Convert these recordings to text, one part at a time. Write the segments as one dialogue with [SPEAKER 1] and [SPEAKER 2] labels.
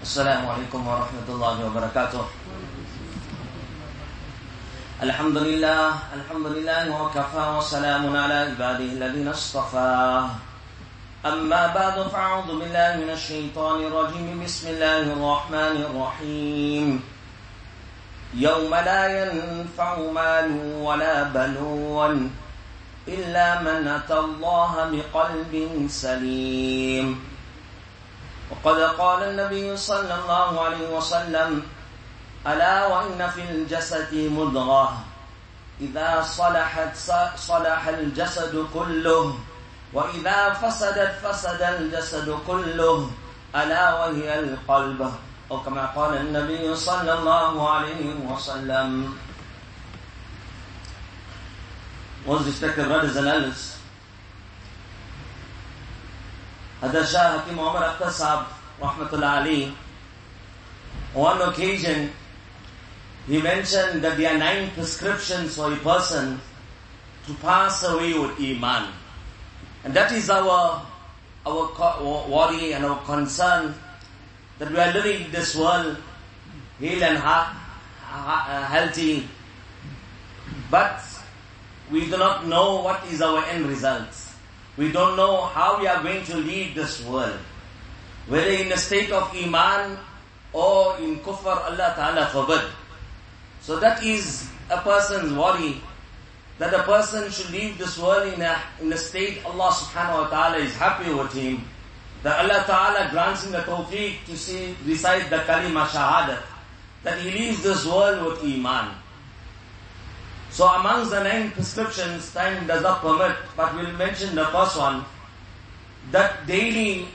[SPEAKER 1] السلام عليكم ورحمة الله وبركاته. الحمد لله الحمد لله وكفى وسلام على عباده الذين اصطفى. أما بعد فأعوذ بالله من الشيطان الرجيم. بسم الله الرحمن الرحيم. يوم لا ينفع مال ولا بنون إلا من أتى الله بقلب سليم. وقد قال النبي صلى الله عليه وسلم ألا وإن في الجسد مضغة؟ إذا صلحت صلح الجسد كله وإذا فسدت فسد الجسد كله ألا وهي القلب؟ أو كما قال النبي صلى الله عليه وسلم. Most respected brothers and elders, Hazrat Shah Hakim Muhammad Akhtar Sahab, Rahmatullah Ali, on occasion, he mentioned that there are nine prescriptions for a person to pass away with Iman. And that is our, our worry and our concern that we are living in this world and ha- ha- uh, healthy, but we do not know what is our end result. We don't know how we are going to leave this world. Whether in a state of Iman or in kufr, Allah Ta'ala forbid. So that is a person's worry, that a person should leave this world in a, in a state Allah Subhanahu Wa Ta'ala is happy with him, that Allah Ta'ala grants him the tawfiq to see, recite the kalima shahadat, that he leaves this world with Iman. So amongst the nine prescriptions, time does not permit, but we'll mention the first one, that daily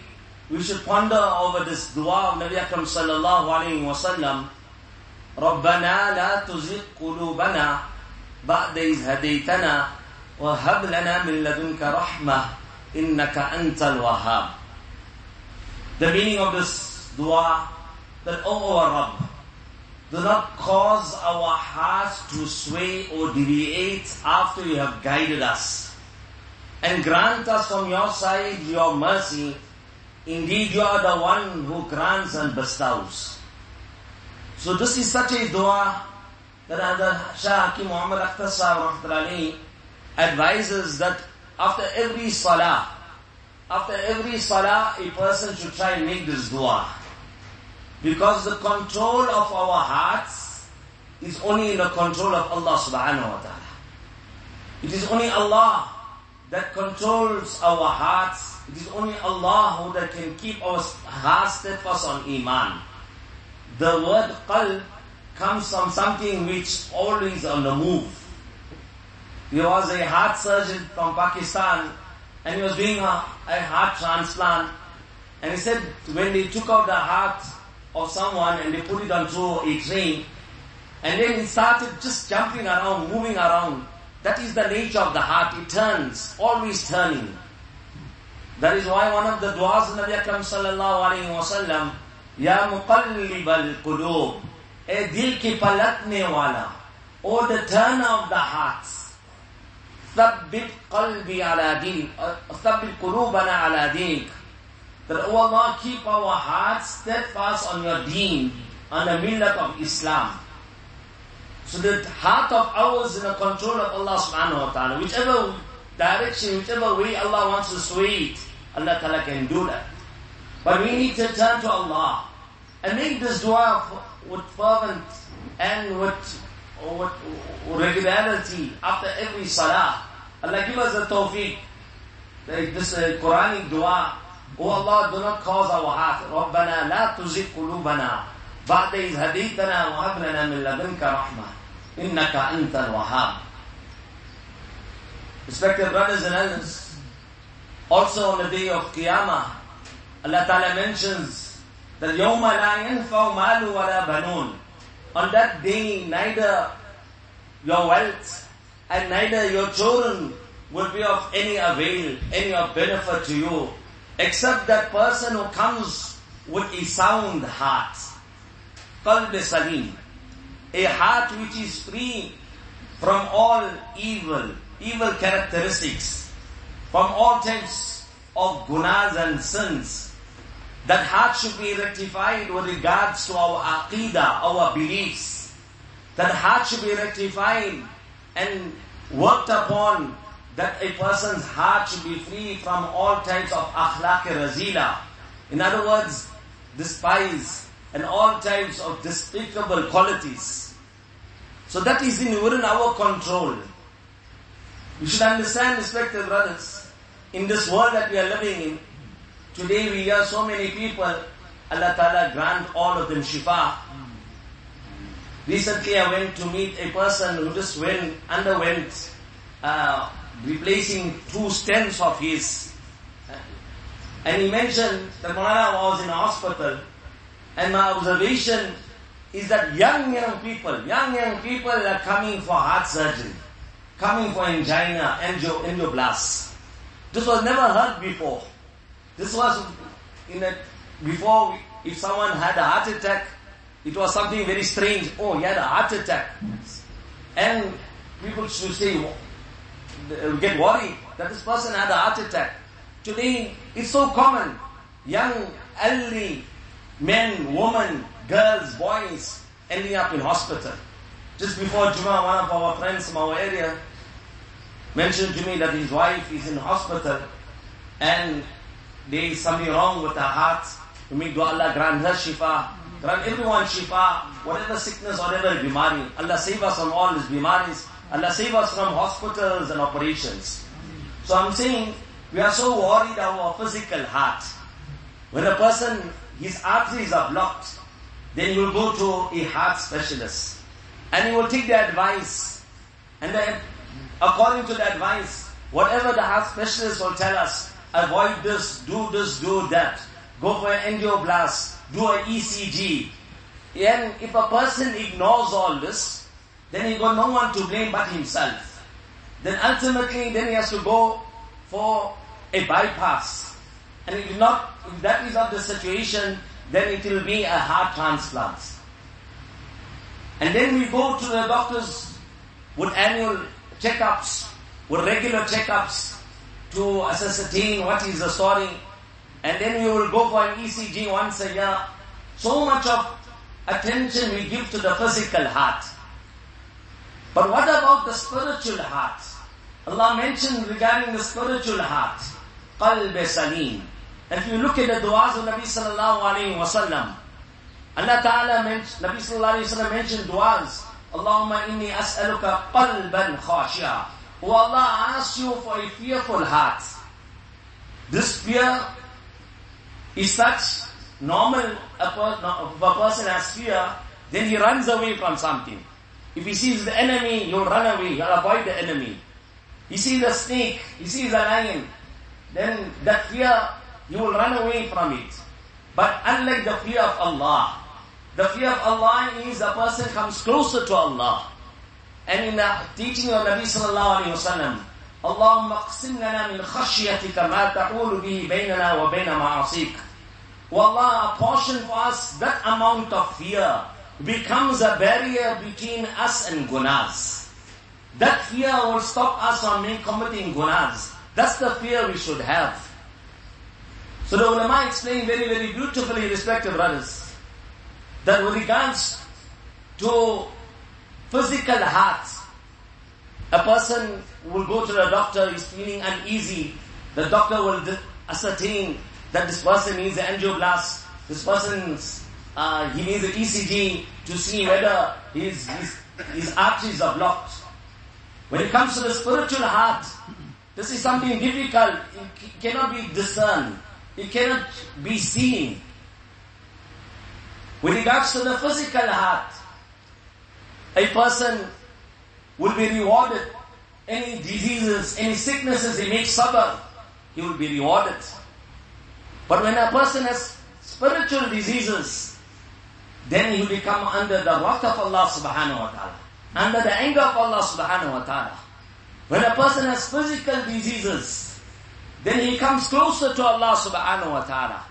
[SPEAKER 1] we should ponder over this dua of Nabi Akram sallallahu alayhi wa sallam, ربنا لا تزغ قلوبنا بعد إذ هديتنا وهب لنا من لدنك رحمة إنك أنت الوهاب. The meaning of this dua, that O our Rabb, do not cause our hearts to sway or deviate after you have guided us. And grant us from your side your mercy. Indeed, you are the one who grants and bestows. So this is such a dua that Hazrat Shah Hakim Muhammad Akhtar Sahib advises that after every salah, after every salah, a person should try and make this dua. Because the control of our hearts is only in the control of Allah subhanahu wa ta'ala. It is only Allah that controls our hearts. It is only Allah who that can keep our hearts steadfast on Iman. The word qalb comes from something which always on the move. There was a heart surgeon from Pakistan and he was doing a, a heart transplant and he said when they took out the heart of someone and they put it onto a train and then it started just jumping around, moving around. That is the nature of the heart. It turns, always turning. That is why one of the du'as of Nabi Akram sallallahu alayhi wa sallam, Ya muqallib al-qulub, e dil ki palatne wala, or the turner of the hearts. ثبت قلبي على دينك ثبت قلوبنا على دينك that oh Allah keep our hearts steadfast on your deen, on the millat of Islam. So the heart of ours in the control of Allah subhanahu wa ta'ala. Whichever direction, whichever way Allah wants to sway it, Allah ta'ala can do that. But we need to turn to Allah and make this dua with fervent and with, with regularity after every salah. Allah give us the tawfiq. This uh, Quranic dua O Allah, do not cause our heart. ربنا لا تزغ قلوبنا بعد إذ هديتنا وهب لنا من لدنك رحمة إنك أنت الوهاب. Respected brothers and elders, also on the day of Qiyamah, Allah Ta'ala mentions that يوم لا ينفع مال ولا بنون. On that day, neither your wealth and neither your children will be of any avail, any of benefit to you except that person who comes with a sound heart. Qalb salim. A heart which is free from all evil, evil characteristics, from all types of gunas and sins. That heart should be rectified with regards to our aqidah, our beliefs. That heart should be rectified and worked upon that a person's heart should be free from all types of akhlaq razila. In other words, despise and all types of despicable qualities. So that is in within our control. You should understand, respected brothers, in this world that we are living in, today we hear so many people, Allah Ta'ala grant all of them shifa. Recently I went to meet a person who just went, underwent, uh, replacing two stents of his. And he mentioned that Mulana was in hospital, and my observation is that young, young people, young, young people are coming for heart surgery, coming for angina, angio, angioblasts. This was never heard before. This was in a, before, if someone had a heart attack, it was something very strange. Oh, he had a heart attack. And people should say, get worried that this person had a heart attack. Today, it's so common. Young, elderly, men, women, girls, boys, ending up in hospital. Just before Juma, one of our friends from our area mentioned to me that his wife is in hospital and there is something wrong with her heart. To me, do Allah grant her shifa, grant everyone shifa, whatever sickness, whatever bimari. Allah save us from all these bimaris. Allah save us from hospitals and operations. So I'm saying, we are so worried about our physical heart. When a person, his arteries are blocked, then he will go to a heart specialist. And he will take the advice. And then, according to the advice, whatever the heart specialist will tell us, avoid this, do this, do that. Go for an angioblast, do an ECG. And if a person ignores all this, then he got no one to blame but himself. Then ultimately, then he has to go for a bypass. And if not, if that is not the situation, then it will be a heart transplant. And then we go to the doctors with annual checkups, with regular checkups to ascertain what is the story. And then we will go for an ECG once a year. So much of attention we give to the physical heart. But what about the spiritual heart? Allah mentioned regarding the spiritual heart, qalb salim. If you look at the du'as of Nabi sallallahu alayhi wa sallam, Allah Ta'ala mentioned, Nabi sallallahu alayhi wa sallam mentioned du'as, Allahumma inni as'aluka qalban khashia. Oh Allah, I ask you for a fearful heart. This fear is such normal, if a person has fear, then he runs away from something. If he sees the enemy, he'll run away, he'll avoid the enemy. He sees a snake, he sees a lion, then that fear you will run away from it. But unlike the fear of Allah, the fear of Allah is a person comes closer to Allah. And in the teaching of Nabi sallallahu alayhi wa sallam, اللهم اقسم لنا من خشيتك ما تحول به بيننا وبين معاصيك. O Allah, apportion for us that amount of fear becomes a barrier between us and gunas. That fear will stop us from committing gunas. That's the fear we should have. So the ulama explained very, very beautifully, respected brothers, that with regards to physical heart, a person will go to the doctor, he's feeling uneasy. The doctor will ascertain that this person needs an angioblast, this person's, uh, he needs an ECG to see whether his, his, his arteries are blocked. When it comes to the spiritual heart, this is something difficult. It cannot be discerned. It cannot be seen. With regards to the physical heart, a person will be rewarded. Any diseases, any sicknesses he makes suffer, he will be rewarded. But when a person has spiritual diseases, then he will become under the wrath of Allah subhanahu wa ta'ala. Under the anger of Allah subhanahu wa ta'ala. When a person has physical diseases, then he comes closer to Allah subhanahu wa ta'ala.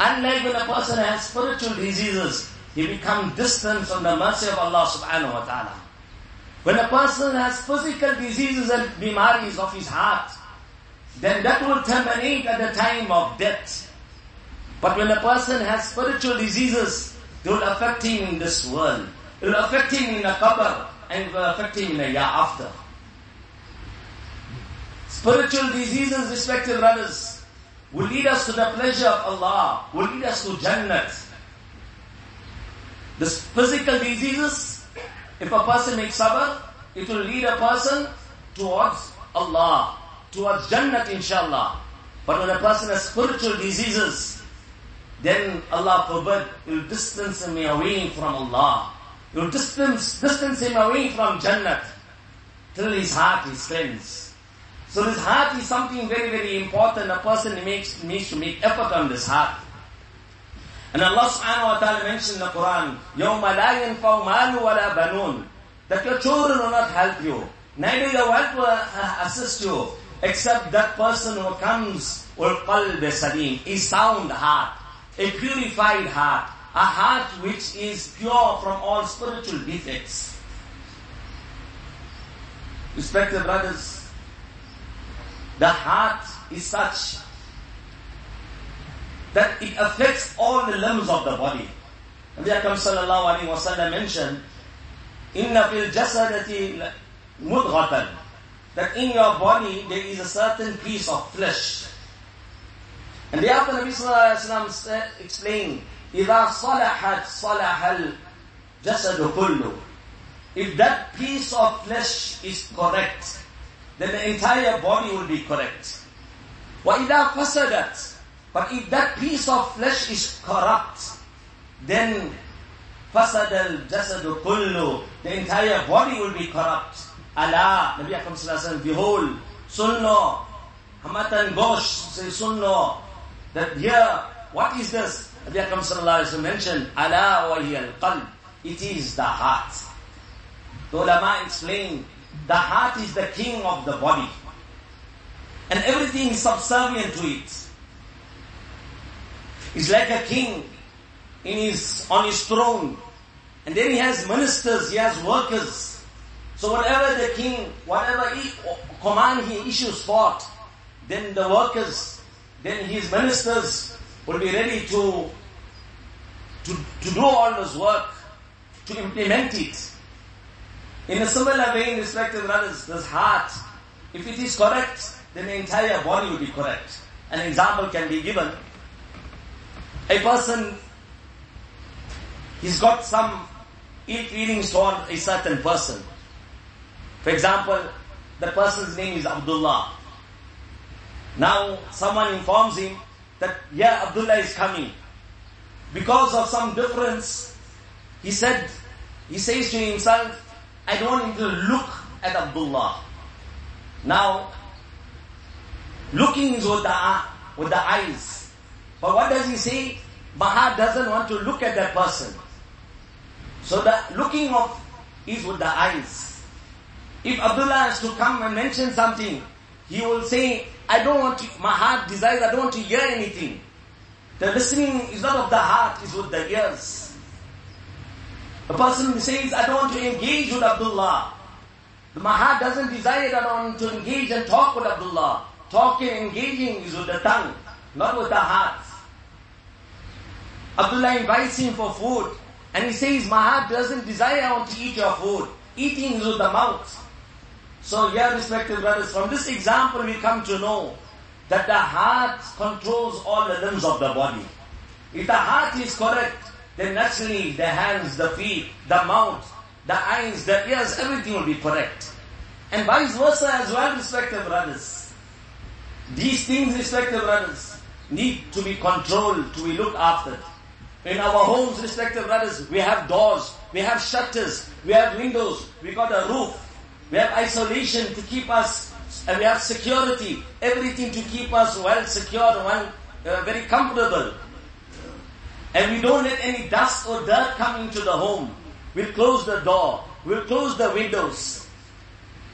[SPEAKER 1] Unlike when a person has spiritual diseases, he becomes distant from the mercy of Allah subhanahu wa ta'ala. When a person has physical diseases and bimaris of his heart, then that will terminate at the time of death. But when a person has spiritual diseases, they will affect him in this world. It will affect him in the qabr and it will affect him in the year after. Spiritual diseases, respected brothers, will lead us to the pleasure of Allah, will lead us to Jannat. The physical diseases, if a person makes sabr, it will lead a person towards Allah, towards Jannat inshallah. But when a person has spiritual diseases, then Allah forbid, will distance him away from Allah. You'll distance, distance him away from Jannat till his heart is cleansed. So this heart is something very, very important. A person makes, needs to make effort on this heart. And Allah subhanahu wa ta'ala mentioned in the Quran, يَوْمَ لَا يَنْفَوْ مَالُ وَلَا بَنُونَ That your children will not help you. Neither your wealth will assist you. Except that person who comes with qalb salim, a sound heart, a purified heart, a heart which is pure from all spiritual defects. Respected brothers, the heart is such that it affects all the limbs of the body. Nabi Akram sallallahu alayhi wa sallam mentioned, Inna fil jasadati mudghatan. That in your body there is a certain piece of flesh. And thereafter Nabi sallallahu alayhi wa sallam explained, إذا صلحت صلح الجسد كله. If that piece of flesh is correct, then the entire body will be correct. وإذا فسدت but if that piece of flesh is corrupt, then فسد الجسد كله the entire body will be corrupt. Allah, Nabi Akram sallallahu behold, sunno, hamatan gosh, say sunno, that here, what is this? Nabi Akram sallallahu alayhi wa mentioned, Allah wa al-qalb, it is the heart. The ulama explain, the heart is the king of the body. And everything is subservient to it. It's like a king in his, on his throne. And then he has ministers, he has workers. So whatever the king, whatever he, command he issues forth, then the workers, then his ministers will be ready to, to, to do all this work, to implement it. In a similar way, respected brothers, this heart, if it is correct, then the entire body will be correct. An example can be given. A person, he's got some ill feelings toward a certain person. For example, the person's name is Abdullah. Now, someone informs him that, yeah, Abdullah is coming. Because of some difference, he said, he says to himself, I don't want to look at Abdullah. Now, looking is with the, with the eyes. But what does he say? Mahat doesn't want to look at that person. So the looking of is with the eyes. If Abdullah has to come and mention something, he will say, I don't want to, my heart desires, I don't want to hear anything. The listening is not of the heart, it's with the ears. A person says, I don't want to engage with Abdullah. My heart doesn't desire, I want to engage and talk with Abdullah. Talking, engaging is with the tongue, not with the heart. Abdullah invites him for food. And he says, my heart doesn't desire I want to eat your food. Eating is with the mouth. So here, respected brothers, from this example we come to know that the heart controls all the limbs of the body. If the heart is correct, then naturally the hands, the feet, the mouth, the eyes, the ears, everything will be correct. And vice versa as well, respected brothers. These things, respected brothers, need to be controlled, to be looked after. In our homes, respected brothers, we have doors, we have shutters, we have windows, we got a roof, we have isolation to keep us, and we have security, everything to keep us well secure, well, uh, very comfortable. And we don't let any dust or dirt come into the home. We'll close the door, we'll close the windows.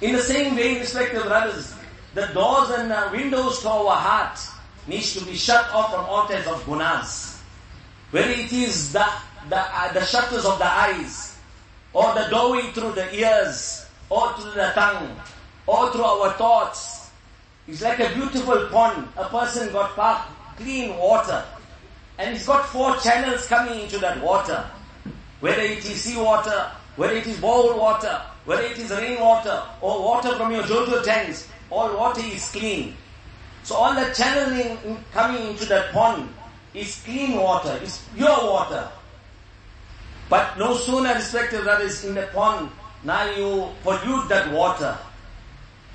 [SPEAKER 1] In the same way, respected brothers, the doors and windows to our heart needs to be shut off from all types of gunas. Whether it is the, the, uh, the shutters of the eyes, or the doorway through the ears, through the tongue, through our thoughts. It's like a beautiful pond. A person got parked, clean water. and he's got four channels coming into that water. Whether it is seawater, whether it is bowl water, whether it is rainwater, or water from your Jojo tanks, all water is clean. So all the channeling coming into that pond is clean water, is pure water. But no sooner respected that is in the pond, now you pollute that water.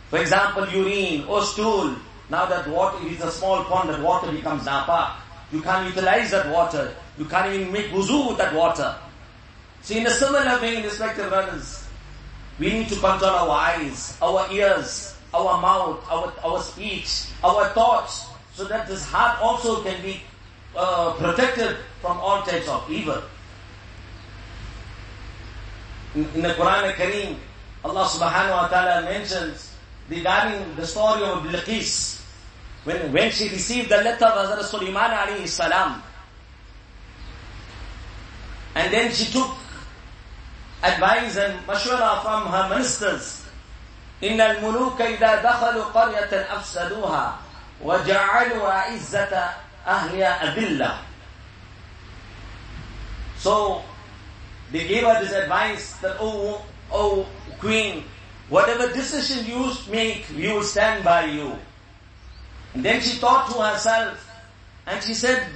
[SPEAKER 1] For example, urine or stool. Now that water is a small pond, that water becomes napa. You can't utilize that water. You can't even make wuzu with that water. So in a similar way, in respected brothers, we need to control our eyes, our ears, our mouth, our, our speech, our thoughts, so that this heart also can be uh, protected from all types of evil In, in the Quran Kareem, Allah subhanahu wa ta'ala mentions regarding the story of Bilqis, when, when she received the letter of Hazrat Sulaiman alayhi salam, and then she took advice and mashwara from her ministers. إن الملوك إذا دخلوا قرية أفسدوها وجعلوا عزة أهلها أذلة. So they gave her this advice that, oh, oh, queen, whatever decision you make, we will stand by you. And then she thought to herself, and she said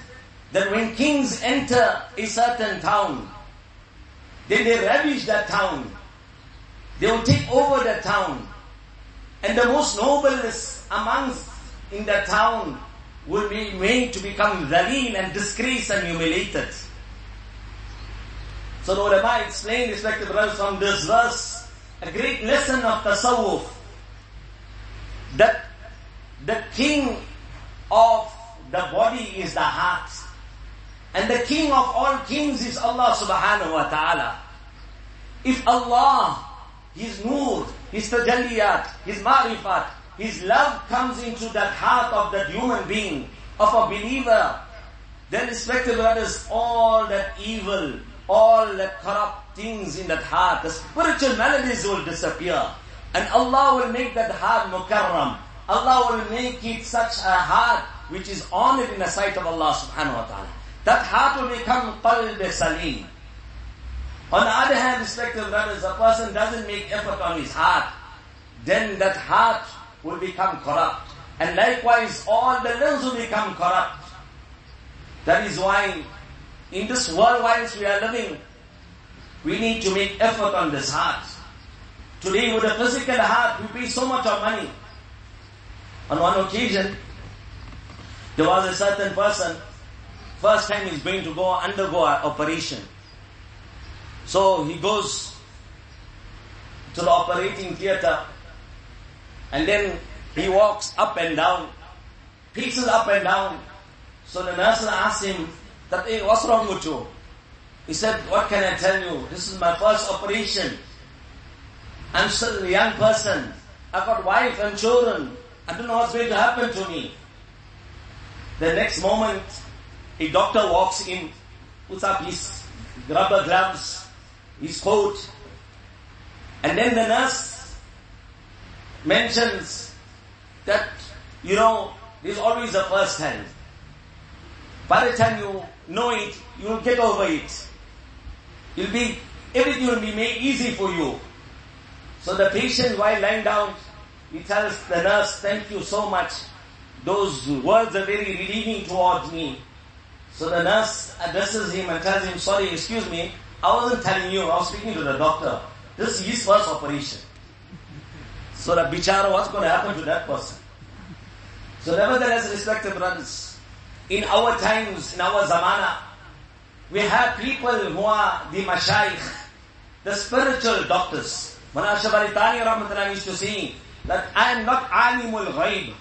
[SPEAKER 1] that when kings enter a certain town, then they ravage that town. They will take over that town. And the most noblest amongst in that town will be made to become dhaleel and disgraced and humiliated. So the ulama explained, respected brothers, from this verse, a great lesson of tasawwuf, that the king of the body is the heart. And the king of all kings is Allah subhanahu wa ta'ala. If Allah, His nur, His tajalliyat, His marifat, His love comes into that heart of that human being, of a believer, then respected brothers, all that evil, all the corrupt things in that heart, the spiritual maladies will disappear. And Allah will make that heart mukarram. Allah will make it such a heart which is honored in the sight of Allah subhanahu wa ta'ala. That heart will become qalb salim. On the other hand, respected brothers, a person doesn't make effort on his heart, then that heart will become corrupt. And likewise, all the limbs will become corrupt. That is why, in this world whilst we are living, we need to make effort on this heart. Today, with a physical heart, we pay so much of money. On one occasion, there was a certain person, first time he's going to go undergo an operation. So he goes to the operating theater and then he walks up and down, paces up and down. So the nurse asks him that, hey, what's wrong with you? He said, what can I tell you? This is my first operation. I'm still a young person. I've got wife and children. I don't know what's going to happen to me. The next moment, a doctor walks in, puts up his rubber gloves, his coat, and then the nurse mentions that, you know, there's always a first hand. By the time you know it, you'll get over it. You'll be, everything will be made easy for you. So the patient, while lying down, he tells the nurse, thank you so much. Those words are very relieving towards me. So the nurse addresses him and tells him, sorry, excuse me, I wasn't telling you, I was speaking to the doctor. This is his first operation. So the bichara, what's going to happen to that person? So nevertheless, respected brothers, in our times, in our zamana, we have people who are the mashayikh, the spiritual doctors. Mana Shabaritani Rahmatullah used to say that I am not alimul ghaib,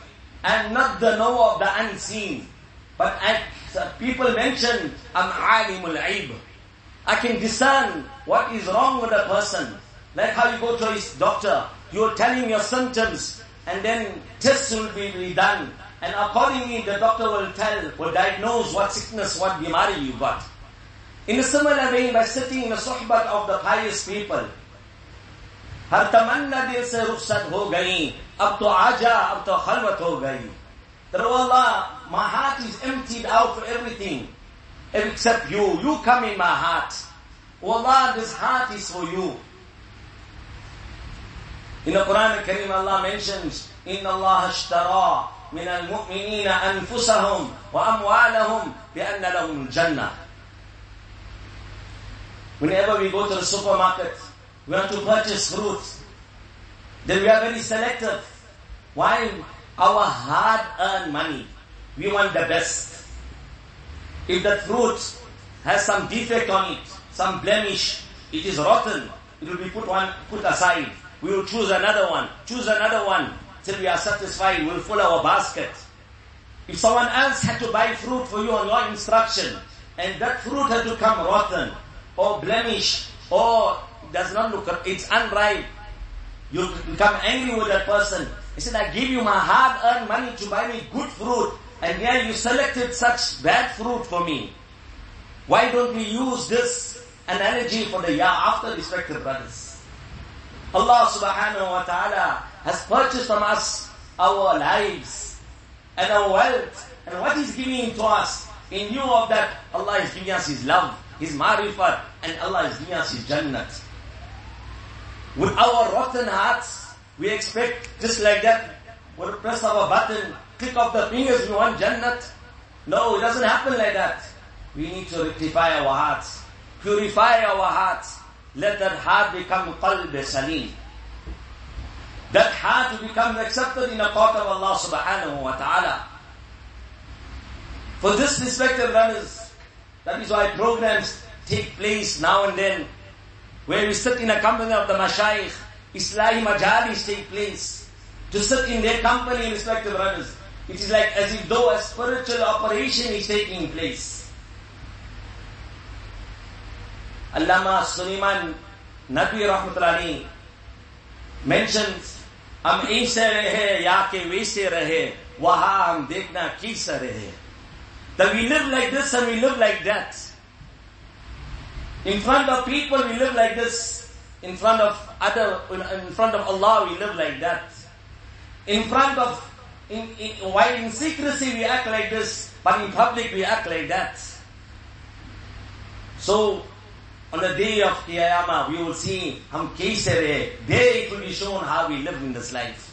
[SPEAKER 1] I am not the knower of the unseen, but I, people mention I'm alimul aib. I can discern what is wrong with a person. Like how you go to his doctor, you're telling your symptoms, and then tests will be done. And accordingly, the doctor will tell, will diagnose what sickness, what bimari you got. In a similar way, by sitting in the sohbat of the pious people, हर तमन्ना दिल से रुखसत हो गई अब तो आजा अब तो खलवत हो गई that oh Allah, my heart is emptied out for everything. except you. You come in my heart. Oh Allah, this heart is for you. In the Quran Kareem, Allah mentions, إِنَّ اللَّهَ اشْتَرَى مِنَ الْمُؤْمِنِينَ أَنفُسَهُمْ وَأَمْوَالَهُمْ بِأَنَّ لَهُمْ الْجَنَّةِ Whenever we go to the supermarket, we want to purchase fruits. Then we are very selective. Why? Our hard-earned money. We want the best. If the fruit has some defect on it, some blemish, it is rotten, it will be put one put aside. We will choose another one, choose another one till we are satisfied. We will fill our basket. If someone else had to buy fruit for you on your instruction, and that fruit had to come rotten, or blemished, or does not look, it's unripe, you become angry with that person. He said, I give you my hard-earned money to buy me good fruit, and here you selected such bad fruit for me. Why don't we use this analogy for the year after, respected brothers? Allah subhanahu wa ta'ala has purchased from us our lives and our wealth. And what He's giving to us, in lieu of that, Allah is giving us His love, His marifat, and Allah is giving us His jannat. With our rotten hearts, we expect just like that, with a press a button, click of the fingers, we want jannat. No, it doesn't happen like that. We need to rectify our hearts, purify our hearts, let that heart become qalb salim. That heart will become accepted in the court of Allah subhanahu wa ta'ala. For this respected brothers, that is why programs take place now and then, where we sit in the company of the mashayikh, Islahi majalis take place. To sit in their company, respected brothers, it is like as if though a spiritual operation is taking place. Allama Suleiman Nadwi Rahmatullahi mentions हम ऐसे रहे या के वैसे रहे वहां हम देखना कैसा रहे that we live like this and we live like that in front of people we live like this in front of other in front of Allah we live like that in front of in, in, while in secrecy we act like this but in public we act like that so on the day of Qiyamah, we will see hum kaise There it will be shown how we live in this life.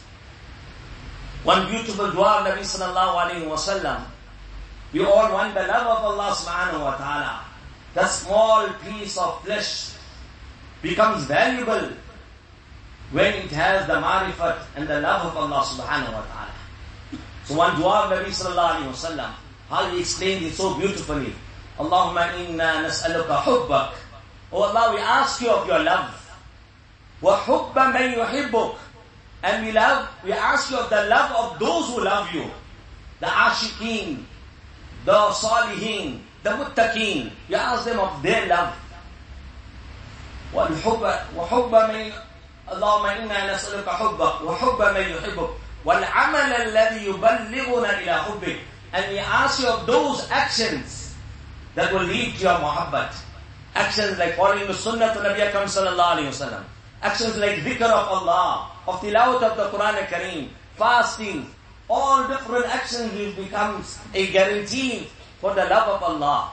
[SPEAKER 1] One beautiful dua of Nabi sallallahu alayhi wa sallam. We all want the love of Allah subhanahu wa ta'ala. That small piece of flesh becomes valuable when it has the marifat and the love of Allah subhanahu wa ta'ala. So one dua of Nabi sallallahu alayhi wa sallam, how he explained it so beautifully. Allahumma inna nas'aluka hubbak Oh Allah, we ask you of your love. وَحُبَّ مَنْ يُحِبُّكَ And we love, we ask you of the love of those who love you. The ashiqeen, the salihin, the muttaqeen. We ask them of their love. والحب وحب من اللهم إنا نسألك حبك وحب من يحبك والعمل الذي يبلغنا إلى حبك and we ask you of those actions that will lead to your muhabbat Actions like following the sunnah to Nabi Akram sallallahu alayhi wasallam. Actions like dhikr of Allah, of tilawat of the Quran Kareem, fasting, all different actions will become a guarantee for the love of Allah.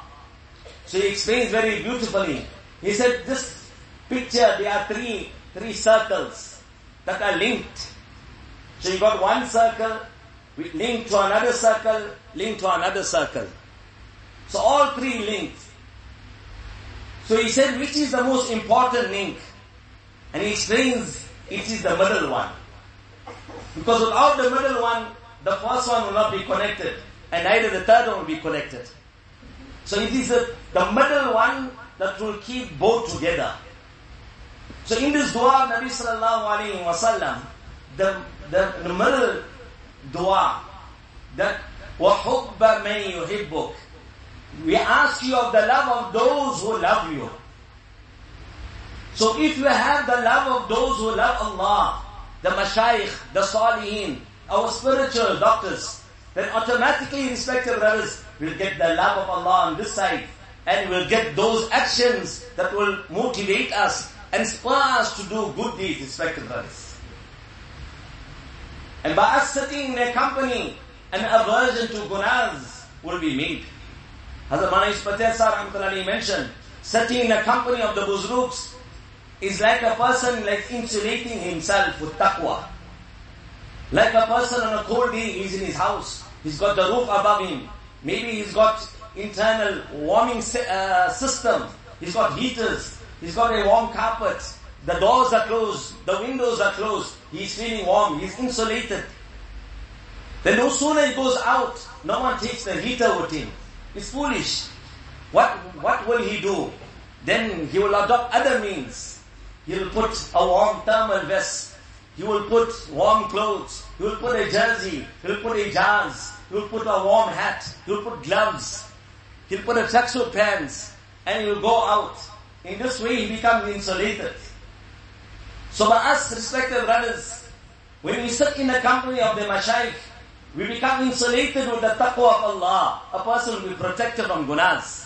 [SPEAKER 1] So he explains very beautifully. He said this picture, there are three, three circles that are linked. So you got one circle, linked to another circle, linked to another circle. So all three linked. So he said, which is the most important link? And he explains, it is the middle one. Because without the middle one, the first one will not be connected, and neither the third one will be connected. So it is the, the middle one that will keep both together. So in this dua, Nabi sallallahu alayhi wa sallam, the, the, the middle dua, that وَحُبَّ مَن يُحِبُّكَ we ask you of the love of those who love you. So if you have the love of those who love Allah, the mashayikh, the salihin, our spiritual doctors, then automatically, respected brothers, we'll get the love of Allah on this side, and we'll get those actions that will motivate us and spur us to do good deeds, respected brothers. And by us sitting in their company, an aversion to gunas will be made. Hazrat Manish Patel Sir Rahmatullahi mentioned, sitting in the company of the Buzurgs is like a person like insulating himself with taqwa. Like a person on a cold day, he's in his house. He's got the roof above him. Maybe he's got internal warming uh, system. He's got heaters. He's got a warm carpet. The doors are closed. The windows are closed. He's feeling warm. He's insulated. Then no sooner he goes out, no one takes the heater with him. It's foolish. What, what will he do? Then he will adopt other means. He will put a warm thermal vest. He will put warm clothes. He will put a jersey. He will put a jazz. He will put a warm hat. He will put gloves. He'll put a tracksuit pants. And he will go out. In this way he becomes insulated. So by us, respected brothers, when we sit in the company of the mashayikh, we become insulated with the taqwa of Allah. A person will be protected from gunas.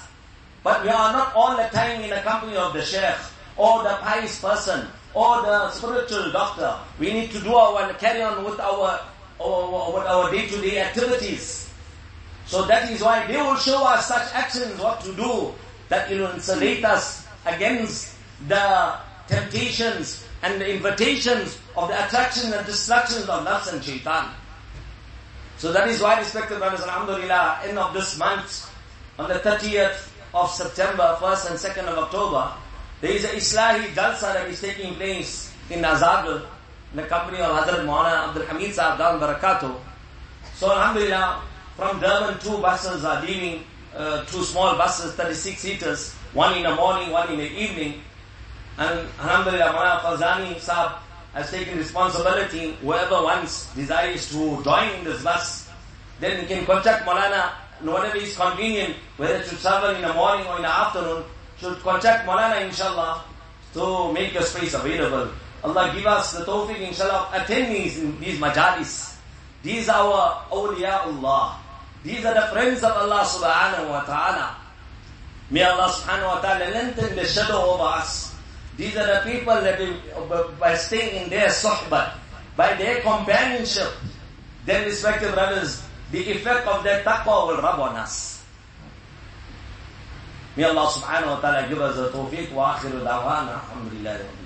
[SPEAKER 1] But we are not all the time in the company of the sheikh, or the pious person, or the spiritual doctor. We need to do our, carry on with our, our with our day-to-day activities. So that is why they will show us such actions, what to do, that will insulate us against the temptations and the invitations of the attractions and distractions of nafs and shaitan. So that is why, respected brothers, alhamdulillah, end of this month, on the 30th of September, 1st and 2nd of October, there is a Islahi Jalsa that is taking place in Nazarul, in the company of Hazrat Maulana Abdul Hamid Sahab Down Barakato. So alhamdulillah, from Durban, two buses are leaving, uh, two small buses, 36 seaters, one in the morning, one in the evening. And Alhamdulillah, Maulana Fazani Saab has taken responsibility. Whoever wants, desires to join in this bus, then he can contact Maulana, whatever is convenient, whether to travel in the morning or in the afternoon, should contact Maulana inshallah to make your space available. Allah give us the tawfiq inshallah attend these, these majalis. These are our awliya Allah. These are the friends of Allah subhanahu wa ta'ala. May Allah subhanahu wa ta'ala lengthen the shadow over us. These are the people that by staying in their sohbah, by their companionship, then respected brothers, the effect of their taqwa will rub on us. May Allah subhanahu wa ta'ala give us the tawfiq wa akhiru da'wana. Alhamdulillah.